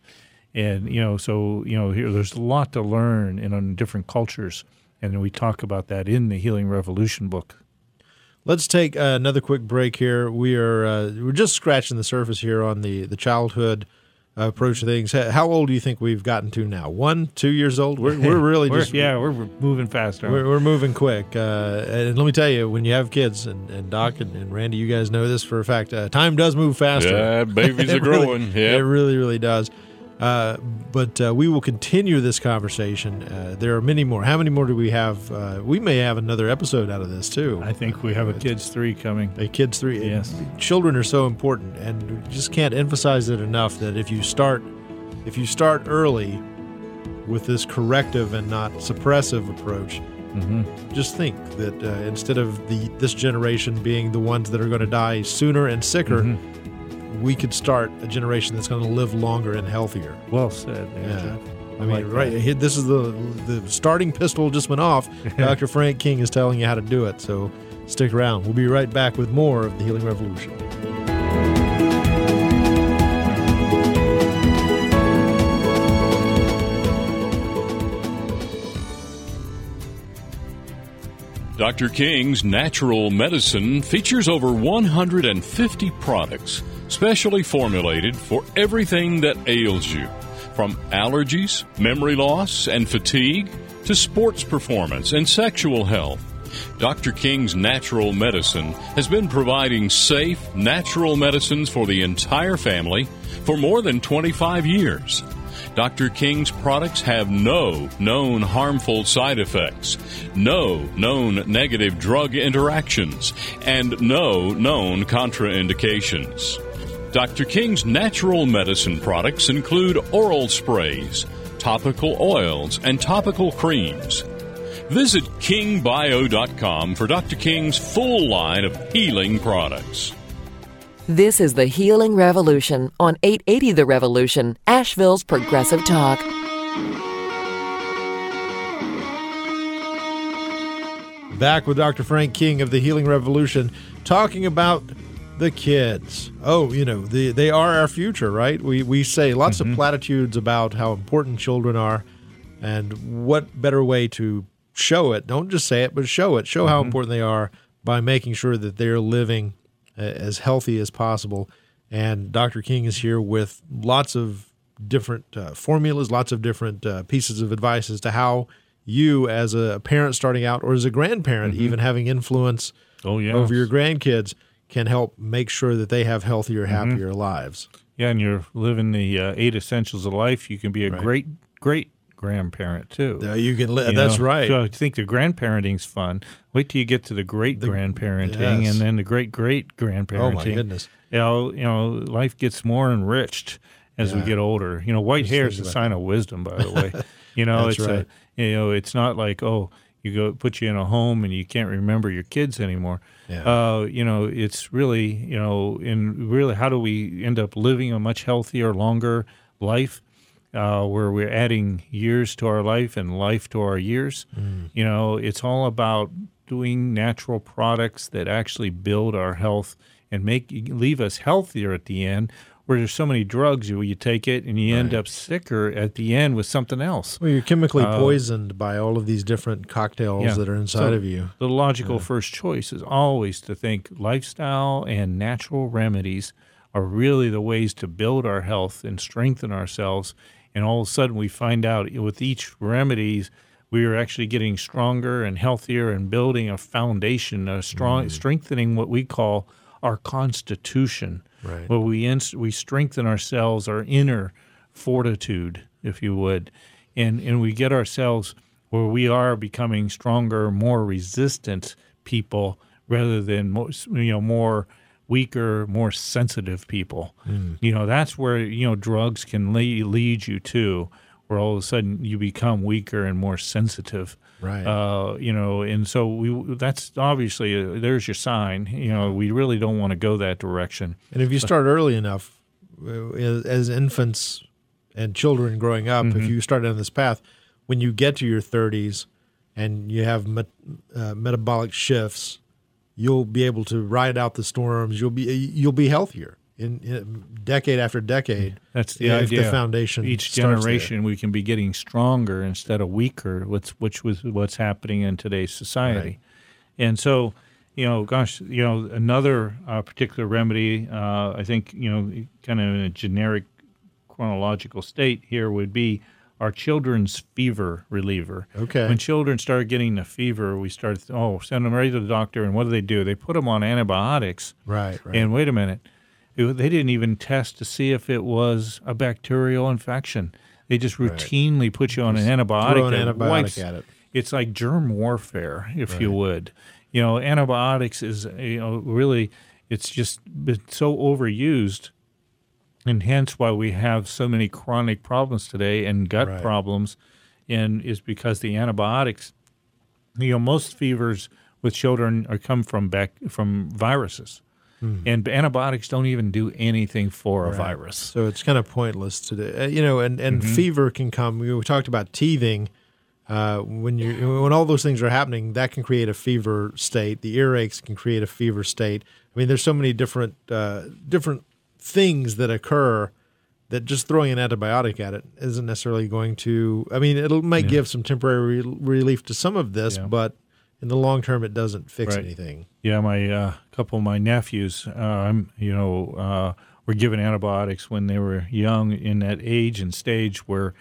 And you know, so you know, here there's a lot to learn in, in different cultures, and we talk about that in the Healing Revolution book. Let's take uh, another quick break here. We are uh, we're just scratching the surface here on the the childhood uh, approach to things. How old do you think we've gotten to now? One, two years old? We're we're really We're- just yeah, we're moving faster. We're, we're moving quick. Uh, and let me tell you, when you have kids, and, and Doc and, and Randy, you guys know this for a fact, uh, time does move faster. Yeah, babies It are really- growing. It really, really does. Uh, but uh, we will continue this conversation. Uh, there are many more. How many more do we have? Uh, we may have another episode out of this, too. I think we have a kids three coming. A kids three. Yes. Children are so important, and we just can't emphasize it enough that if you start, if you start early with this corrective and not suppressive approach, just think that uh, instead of the this generation being the ones that are going to die sooner and sicker, we could start a generation that's going to live longer and healthier. Well said. there, Yeah. Jeff. I mean, like right? that. This is the the starting pistol just went off. Dr. Frank King is telling you how to do it. So stick around. We'll be right back with more of the Healing Revolution. Dr. King's Natural Medicine features over 150 products specially formulated for everything that ails you, from allergies, memory loss, and fatigue to sports performance and sexual health. Dr. King's Natural Medicine has been providing safe, natural medicines for the entire family for more than 25 years. Dr. King's products have no known harmful side effects, no known negative drug interactions, and no known contraindications. Dr. King's natural medicine products include oral sprays, topical oils, and topical creams. Visit kingbio.com for Dr. King's full line of healing products. This is the Healing Revolution on 880 The Revolution, Asheville's Progressive Talk. Back with Dr. Frank King of the Healing Revolution, talking about the kids. Oh, you know, the, they are our future, right? We we say lots of platitudes about how important children are, and what better way to show it? Don't just say it, but show it. Show how important they are by making sure that they're living uh, as healthy as possible. And Dr. King is here with lots of different uh, formulas, lots of different uh, pieces of advice as to how you, as a parent starting out, or as a grandparent, even having influence Oh, yes. over your grandkids, can help make sure that they have healthier, happier lives. Yeah, and you're living the uh, eight essentials of life. You can be a great, great grandparent too. Uh, you can. Li- You that's know? right. So I think the grandparenting's fun. Wait till you get to the great grandparenting, yes. and then the great great grandparenting. oh my goodness. You know, you know, life gets more enriched as we get older. You know, white hair is a sign of wisdom, by the way. You know, That's it's right. a, you know, it's not like oh, you go put you in a home and you can't remember your kids anymore. Yeah. Uh, you know, it's really you know, in really, how do we end up living a much healthier, longer life? uh, where we're adding years to our life and life to our years. You know, it's all about doing natural products that actually build our health and make leave us healthier at the end. Where there's so many drugs, you you take it and you end up sicker at the end with something else. Well, you're chemically poisoned by all of these different cocktails Uh, Yeah. that are inside So of you. The logical first choice is always to think lifestyle and natural remedies are really the ways to build our health and strengthen ourselves. And all of a sudden, we find out with each remedies, we are actually getting stronger and healthier and building a foundation, a strong, strengthening what we call our constitution, Right. where we we strengthen ourselves, our inner fortitude, if you would, and and we get ourselves where we are becoming stronger, more resistant people rather than more, you know more weaker, more sensitive people. Mm. You know that's where you know drugs can lead, lead you to, where all of a sudden you become weaker and more sensitive. Right. Uh, you know, and so we that's obviously uh there's your sign. You know, we really don't want to go that direction. And if you start early enough, uh, as infants and children growing up, Mm-hmm. if you start down this path, when you get to your 30s and you have met, uh, metabolic shifts, you'll be able to ride out the storms. You'll be you'll be healthier in, in decade after decade. That's the idea. The foundation Each generation, we can be getting stronger instead of weaker. Which which was what's happening in today's society, and so you know, gosh, you know, another uh, particular remedy. Uh, I think you know, kind of in a generic chronological state here would be our children's fever reliever. Okay. When children start getting the fever, we start oh send them right to the doctor, and what do they do? They put them on antibiotics. Right. Right. And wait a minute, it- they didn't even test to see if it was a bacterial infection. They just routinely put you on an antibiotic. throw an antibiotic wipes- at it. It's like germ warfare, if you would. You know, antibiotics is you know really it's just been so overused, and hence why we have so many chronic problems today and gut Right. problems, and is because the antibiotics. You know, most fevers with children are come from back from viruses. And antibiotics don't even do anything for a virus. So it's kind of pointless today, uh, you know. And, and Mm-hmm. fever can come. We talked about teething. Uh, when you when all those things are happening, that can create a fever state. The earaches can create a fever state. I mean, there's so many different uh, different things that occur that just throwing an antibiotic at it isn't necessarily going to. I mean, it might give some temporary re- relief to some of this, Yeah. but in the long term, it doesn't fix Right. anything. Yeah, my uh, couple of my nephews, uh, I'm you know, uh, were given antibiotics when they were young in that age and stage where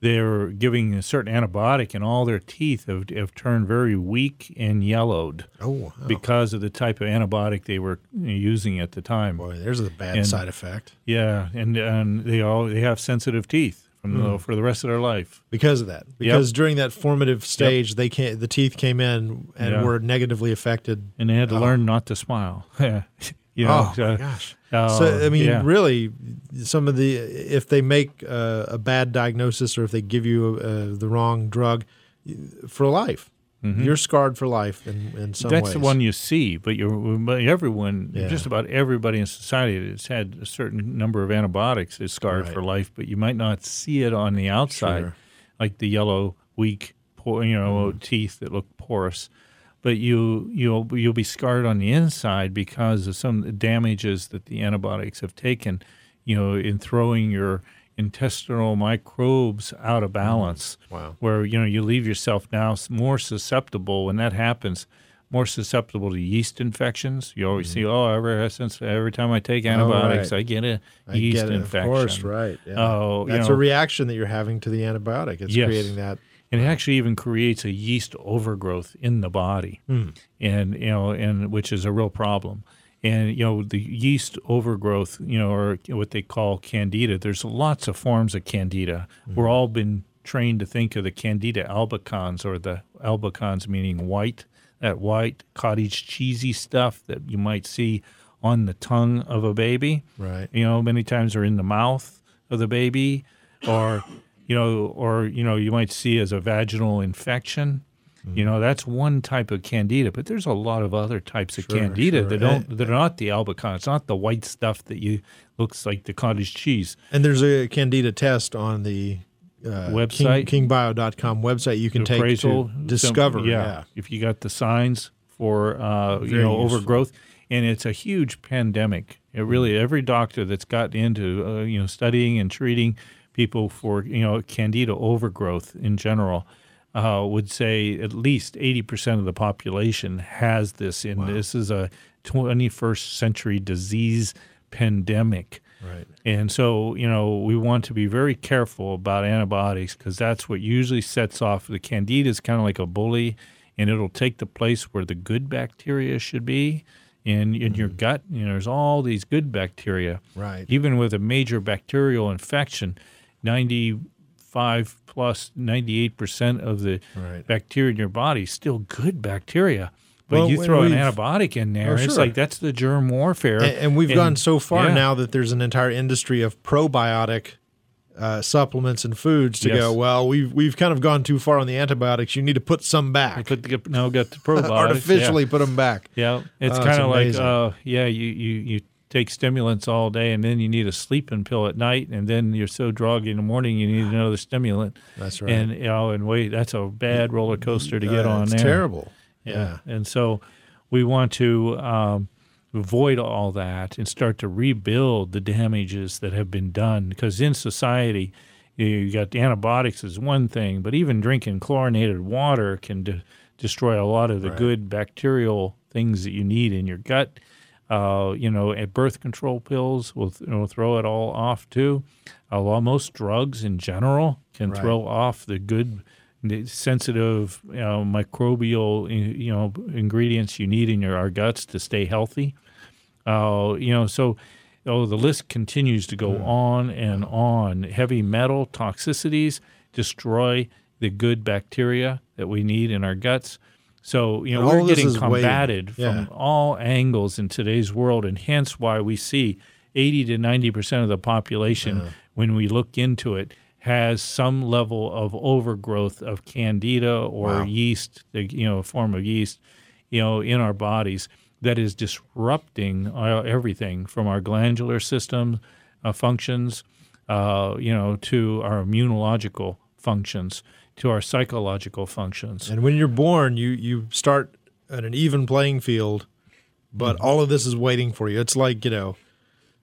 they're giving a certain antibiotic and all their teeth have, have turned very weak and yellowed Oh, wow. because of the type of antibiotic they were using at the time. boy, there's a bad And- side effect Yeah, and and they all they have sensitive teeth from the, for the rest of their life. because of that. Because during that formative stage, they can the teeth came in and Yeah. were negatively affected. And they had to learn not to smile. you know, oh so- my gosh! Oh, so I mean, yeah. really, some of the if they make uh, a bad diagnosis or if they give you uh, the wrong drug for life, you're scarred for life in in some Mm-hmm. That's ways. the one you see, but everyone, Yeah. just about everybody in society that's had a certain number of antibiotics is scarred Right. for life, but you might not see it on the outside, Sure. like the yellow, weak, por- you know, Mm. teeth that look porous. But you you'll you'll be scarred on the inside because of some damages that the antibiotics have taken, you know, in throwing your intestinal microbes out of balance Wow. where you know you leave yourself now more susceptible when that happens more susceptible to yeast infections you always see oh ever since every time i take antibiotics Mm-hmm. right. i get a I yeast get it, infection Of course, right. Yeah. Oh, you that's know- a reaction that you're having to the antibiotic. It's Yes. creating that. and it actually even creates a yeast overgrowth in the body Hmm. and you know and which is a real problem and you know the yeast overgrowth you know or what they call candida there's lots of forms of candida. Mm-hmm. We're all been trained to think of the candida albicans or the albicans meaning white that white cottage cheesy stuff that you might see on the tongue of a baby. Right. you know many times are in the mouth of the baby or you know or you know you might see as a vaginal infection you know that's one type of candida but there's a lot of other types of Sure, candida sure. that don't that are not the albicans. it's not the white stuff that you looks like the cottage cheese And there's a candida test on the uh, Website? King, kingbio.com website you can take appraisal to some- discover. yeah, yeah. if you got the signs for uh, you know useful. overgrowth and it's a huge pandemic. It really every doctor that's gotten into uh, you know studying and treating people for you know candida overgrowth in general uh, would say at least 80% of the population has this in this is a 21st century disease pandemic. Right. and so you know we want to be very careful about antibiotics because that's what usually sets off the candida. Is kind of like a bully and it'll take the place where the good bacteria should be in in your gut. You know there's all these good bacteria. Right. even with a major bacterial infection 95 plus 98% of the Right. bacteria in your body still good bacteria but Well, you throw an antibiotic in there Oh, it's sure. like that's the germ warfare And, and we've gone so far yeah. now that there's an entire industry of probiotic uh, supplements and foods to Yes. go. Well, we've we've kind of gone too far on the antibiotics. You need to put some back. Put the, now got the probiotics. Artificially put them back. Yeah, yeah. it's Oh, kind of like uh, yeah, you, you you take stimulants all day, and then you need a sleeping pill at night, and then you're so druggy in the morning you need another stimulant. That's right. And you know, and wait, that's a bad roller coaster to get Uh, on it's there. terrible. Yeah. And so we want to um, avoid all that and start to rebuild the damages that have been done. Because in society, you, got antibiotics is one thing, but even drinking chlorinated water can de- destroy a lot of the good bacterial things that you need in your gut. Uh, you know, birth control pills will, th- will throw it all off too. Uh, most drugs in general can Right. throw off the good, sensitive, you know, microbial, you know, ingredients you need in your our guts to stay healthy. Uh, you know, so oh, the list continues to go on and on. Heavy metal toxicities destroy the good bacteria that we need in our guts. So, you know, we're getting combated yeah. from all angles in today's world, and hence why we see 80 to 90 percent of the population, when we look into it, has some level of overgrowth of candida or Wow. yeast, the- you know, a form of yeast, you know, in our bodies that is disrupting uh, everything from our glandular system uh, functions, uh, you know, to our immunological functions, to our psychological functions. And when you're born, you you start at an even playing field, but Mm-hmm. all of this is waiting for you. It's like you know,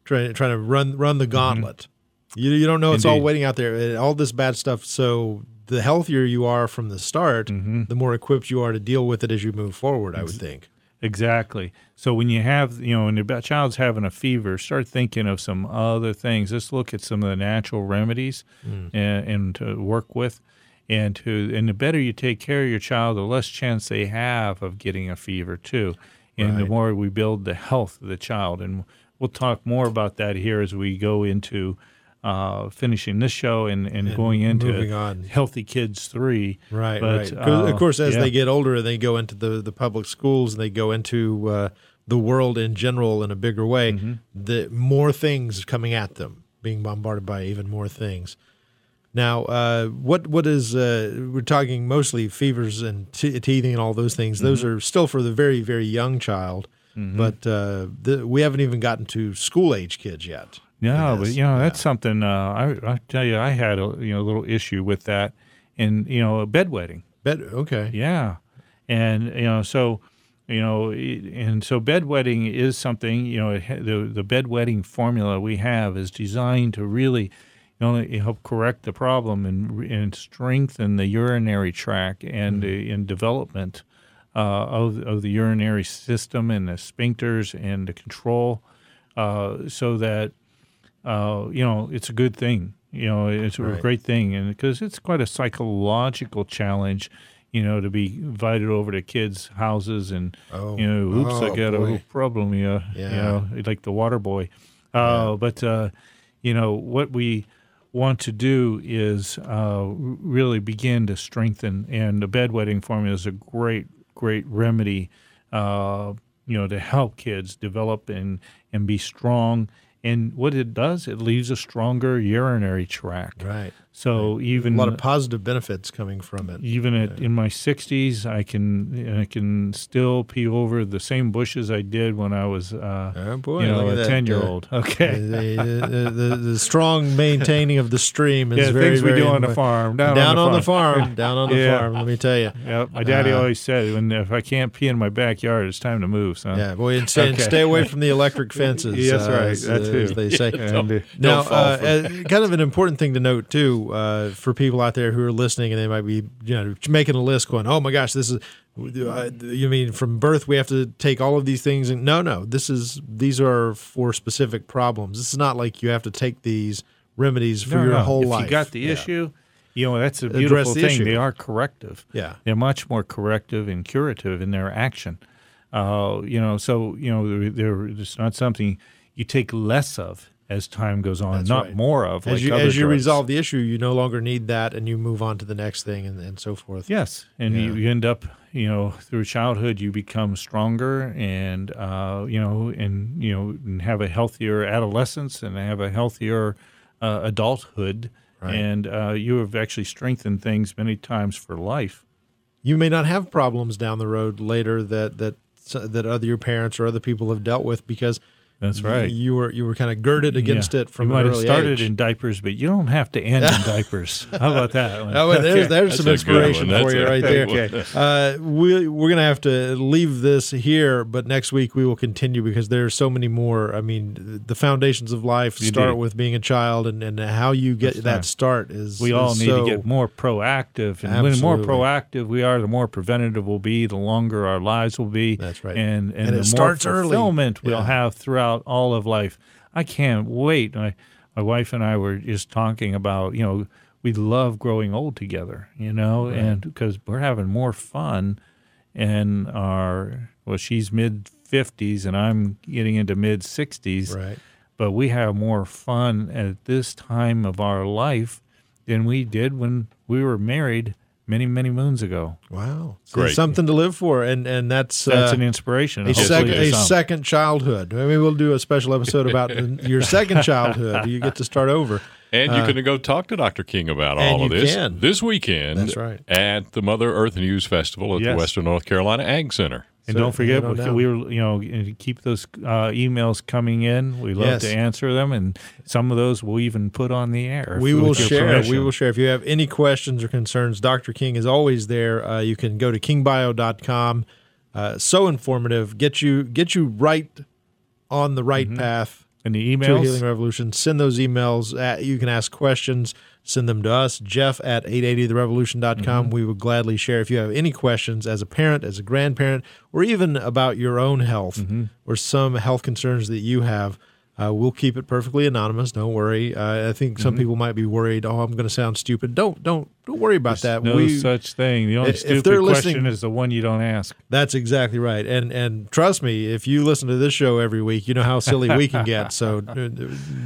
trying trying to run run the gauntlet. You you don't know it's all Mm-hmm. Waiting out there. and All this bad stuff. So the healthier you are from the start, Mm-hmm. the more equipped you are to deal with it as you move forward. I would think. Exactly. So when you have, you know, when your child's having a fever, start thinking of some other things. Let's look at some of the natural remedies and, and to work with, and to and the better you take care of your child, the less chance they have of getting a fever too, and the more we build the health of the child. And we'll talk more about that here as we go into. Uh, finishing this show and, and, And going into. Healthy Kids 3. Right, But, right. uh, of course, as yeah. they get older, and they go into the, the public schools and they go into uh, the world in general in a bigger way. Mm-hmm. The more things coming at them, being bombarded by even more things. Now, uh, what what is uh, we're talking mostly fevers and te- teething and all those things. Mm-hmm. Those are still for the very very young child, but uh, the, we haven't even gotten to school age kids yet. No, but you know that's something. Uh, I I tell you, I had a you know a little issue with that, and you know bedwetting. But okay, Yeah, and you know so you know and so bedwetting is something. You know it, the the bedwetting formula we have is designed to really you know help correct the problem and and strengthen the urinary tract and the in development uh, of of the urinary system and the sphincters and the control, uh, so that uh, you know, it's a good thing. You know, it's a Right. great thing, and because it's quite a psychological challenge, you know, to be invited over to kids' houses and Oh. you know, oops, Oh, I got a boy. little problem. Yeah, you Yeah. know, like the water boy. Uh, But uh, you know what we want to do is uh, really begin to strengthen, and the bedwetting formula is a great, great remedy. Uh, you know, to help kids develop and and be strong. And what it does, it leaves a stronger urinary tract. right. So even a lot of positive benefits coming from it. even at in my 60s, I can I can still pee over the same bushes I did when I was uh, Oh, boy, you know a 10 year old. Okay. the, the, the, the strong maintaining of the stream is yeah, very things we very do on the farm. Down, Down on, the farm, down on the Yeah. farm. Let me tell you. Yep. My daddy Uh, always said, "When if I can't pee in my backyard, it's time to move, son." Yeah, boy, and, stay- and stay away from the electric fences. Yes, uh, right. as- That as they say. And, Now, uh, uh, kind of an important thing to note too, uh, for people out there who are listening and they might be, you know, making a list, going, "Oh my gosh, this is." Uh, you mean from birth we have to take all of these things? And no, no, this is these are for specific problems. This is not like you have to take these remedies for No, your no. whole if life. you got the Yeah. issue, you know that's a beautiful the thing. issue. They are corrective. Yeah. they're much more corrective and curative in their action. Uh, you know, so you know they're, they're it's not something you take less of as time goes on, That's not right. more of. As like you as you resolve the issue, you no longer need that, and you move on to the next thing, and, and so forth. Yes, and you, you end up, you know, through childhood, you become stronger, and uh, you know, and you know, and have a healthier adolescence, and have a healthier uh, adulthood, and uh, you have actually strengthened things many times for life. you may not have problems down the road later that that that other your parents or other people have dealt with because That's right. you were you were kind of girded against Yeah. it from you might have started age. in diapers, but you don't have to end in diapers. How about that? one? Oh, well, there's there's some That's inspiration for you right there. one. Uh, we we're gonna have to leave this here, but next week we will continue because there are so many more. I mean, the foundations of life You start do. with being a child, and, and how you get That's that right. start is we all is need so- to get more proactive, and when more proactive we are, the more preventative we'll be, the longer our lives will be. That's right. and and, And the it more starts early. fulfillment we'll Yeah. have throughout all of life. I can't wait. My my wife and I were just talking about you know we love growing old together, you know, and because we're having more fun in our well, she's mid fifties and I'm getting into mid sixties right. but we have more fun at this time of our life than we did when we were married many, many moons ago. Wow, So Great. something to live for, and and that's That's uh, an inspiration. a, sec- a second childhood. Maybe we'll do a special episode about your second childhood. You get to start over. And you can go talk to Dr. King about Uh, all of this can. this weekend That's right. at the Mother Earth News Festival at the Western North Carolina Ag Center. And So, don't forget, we, we were, you know, keep those uh, emails coming in. We love Yes. to answer them, and some of those we'll even put on the air. We will share. We will share. If you have any questions or concerns, Dr. King is always there. Uh, you can go to kingbio.com. Uh, so informative. Get you get you right on the right path And the to emails. Healing Revolution. Send those emails. At, you can ask questions. Send them to us, Jeff at 880therevolution.com. Mm-hmm. We would gladly share. If you have any questions as a parent, as a grandparent, or even about your own health mm-hmm. or some health concerns that you have, uh, we'll keep it perfectly anonymous. Don't worry. Uh, I think some people might be worried. Oh, I'm going to sound stupid. Don't don't don't worry about that. no We- such thing. The only if stupid question listening- is the one you don't ask. that's exactly right. And and trust me, if you listen to this show every week, you know how silly we can get. So uh,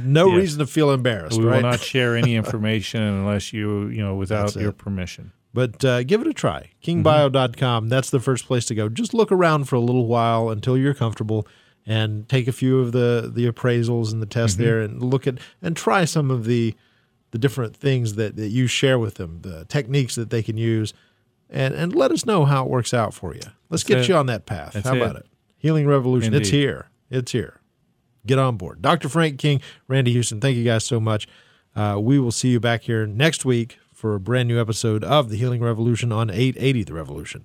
no Yes. reason to feel embarrassed, We right? will not share any information unless you, you know, without your permission. But uh, give it a try. Kingbio.com. That's the first place to go. Just look around for a little while until you're comfortable and take a few of the the appraisals and the tests there and look at and try some of the the different things that, that you share with them, the techniques that they can use, and, and let us know how it works out for you. Let's That's get it. you on that path. That's how about it? Healing Revolution. It's here. It's here. Get on board. Dr. Frank King, Randy Houston, thank you guys so much. Uh, we will see you back here next week for a brand new episode of The Healing Revolution on 880 The Revolution.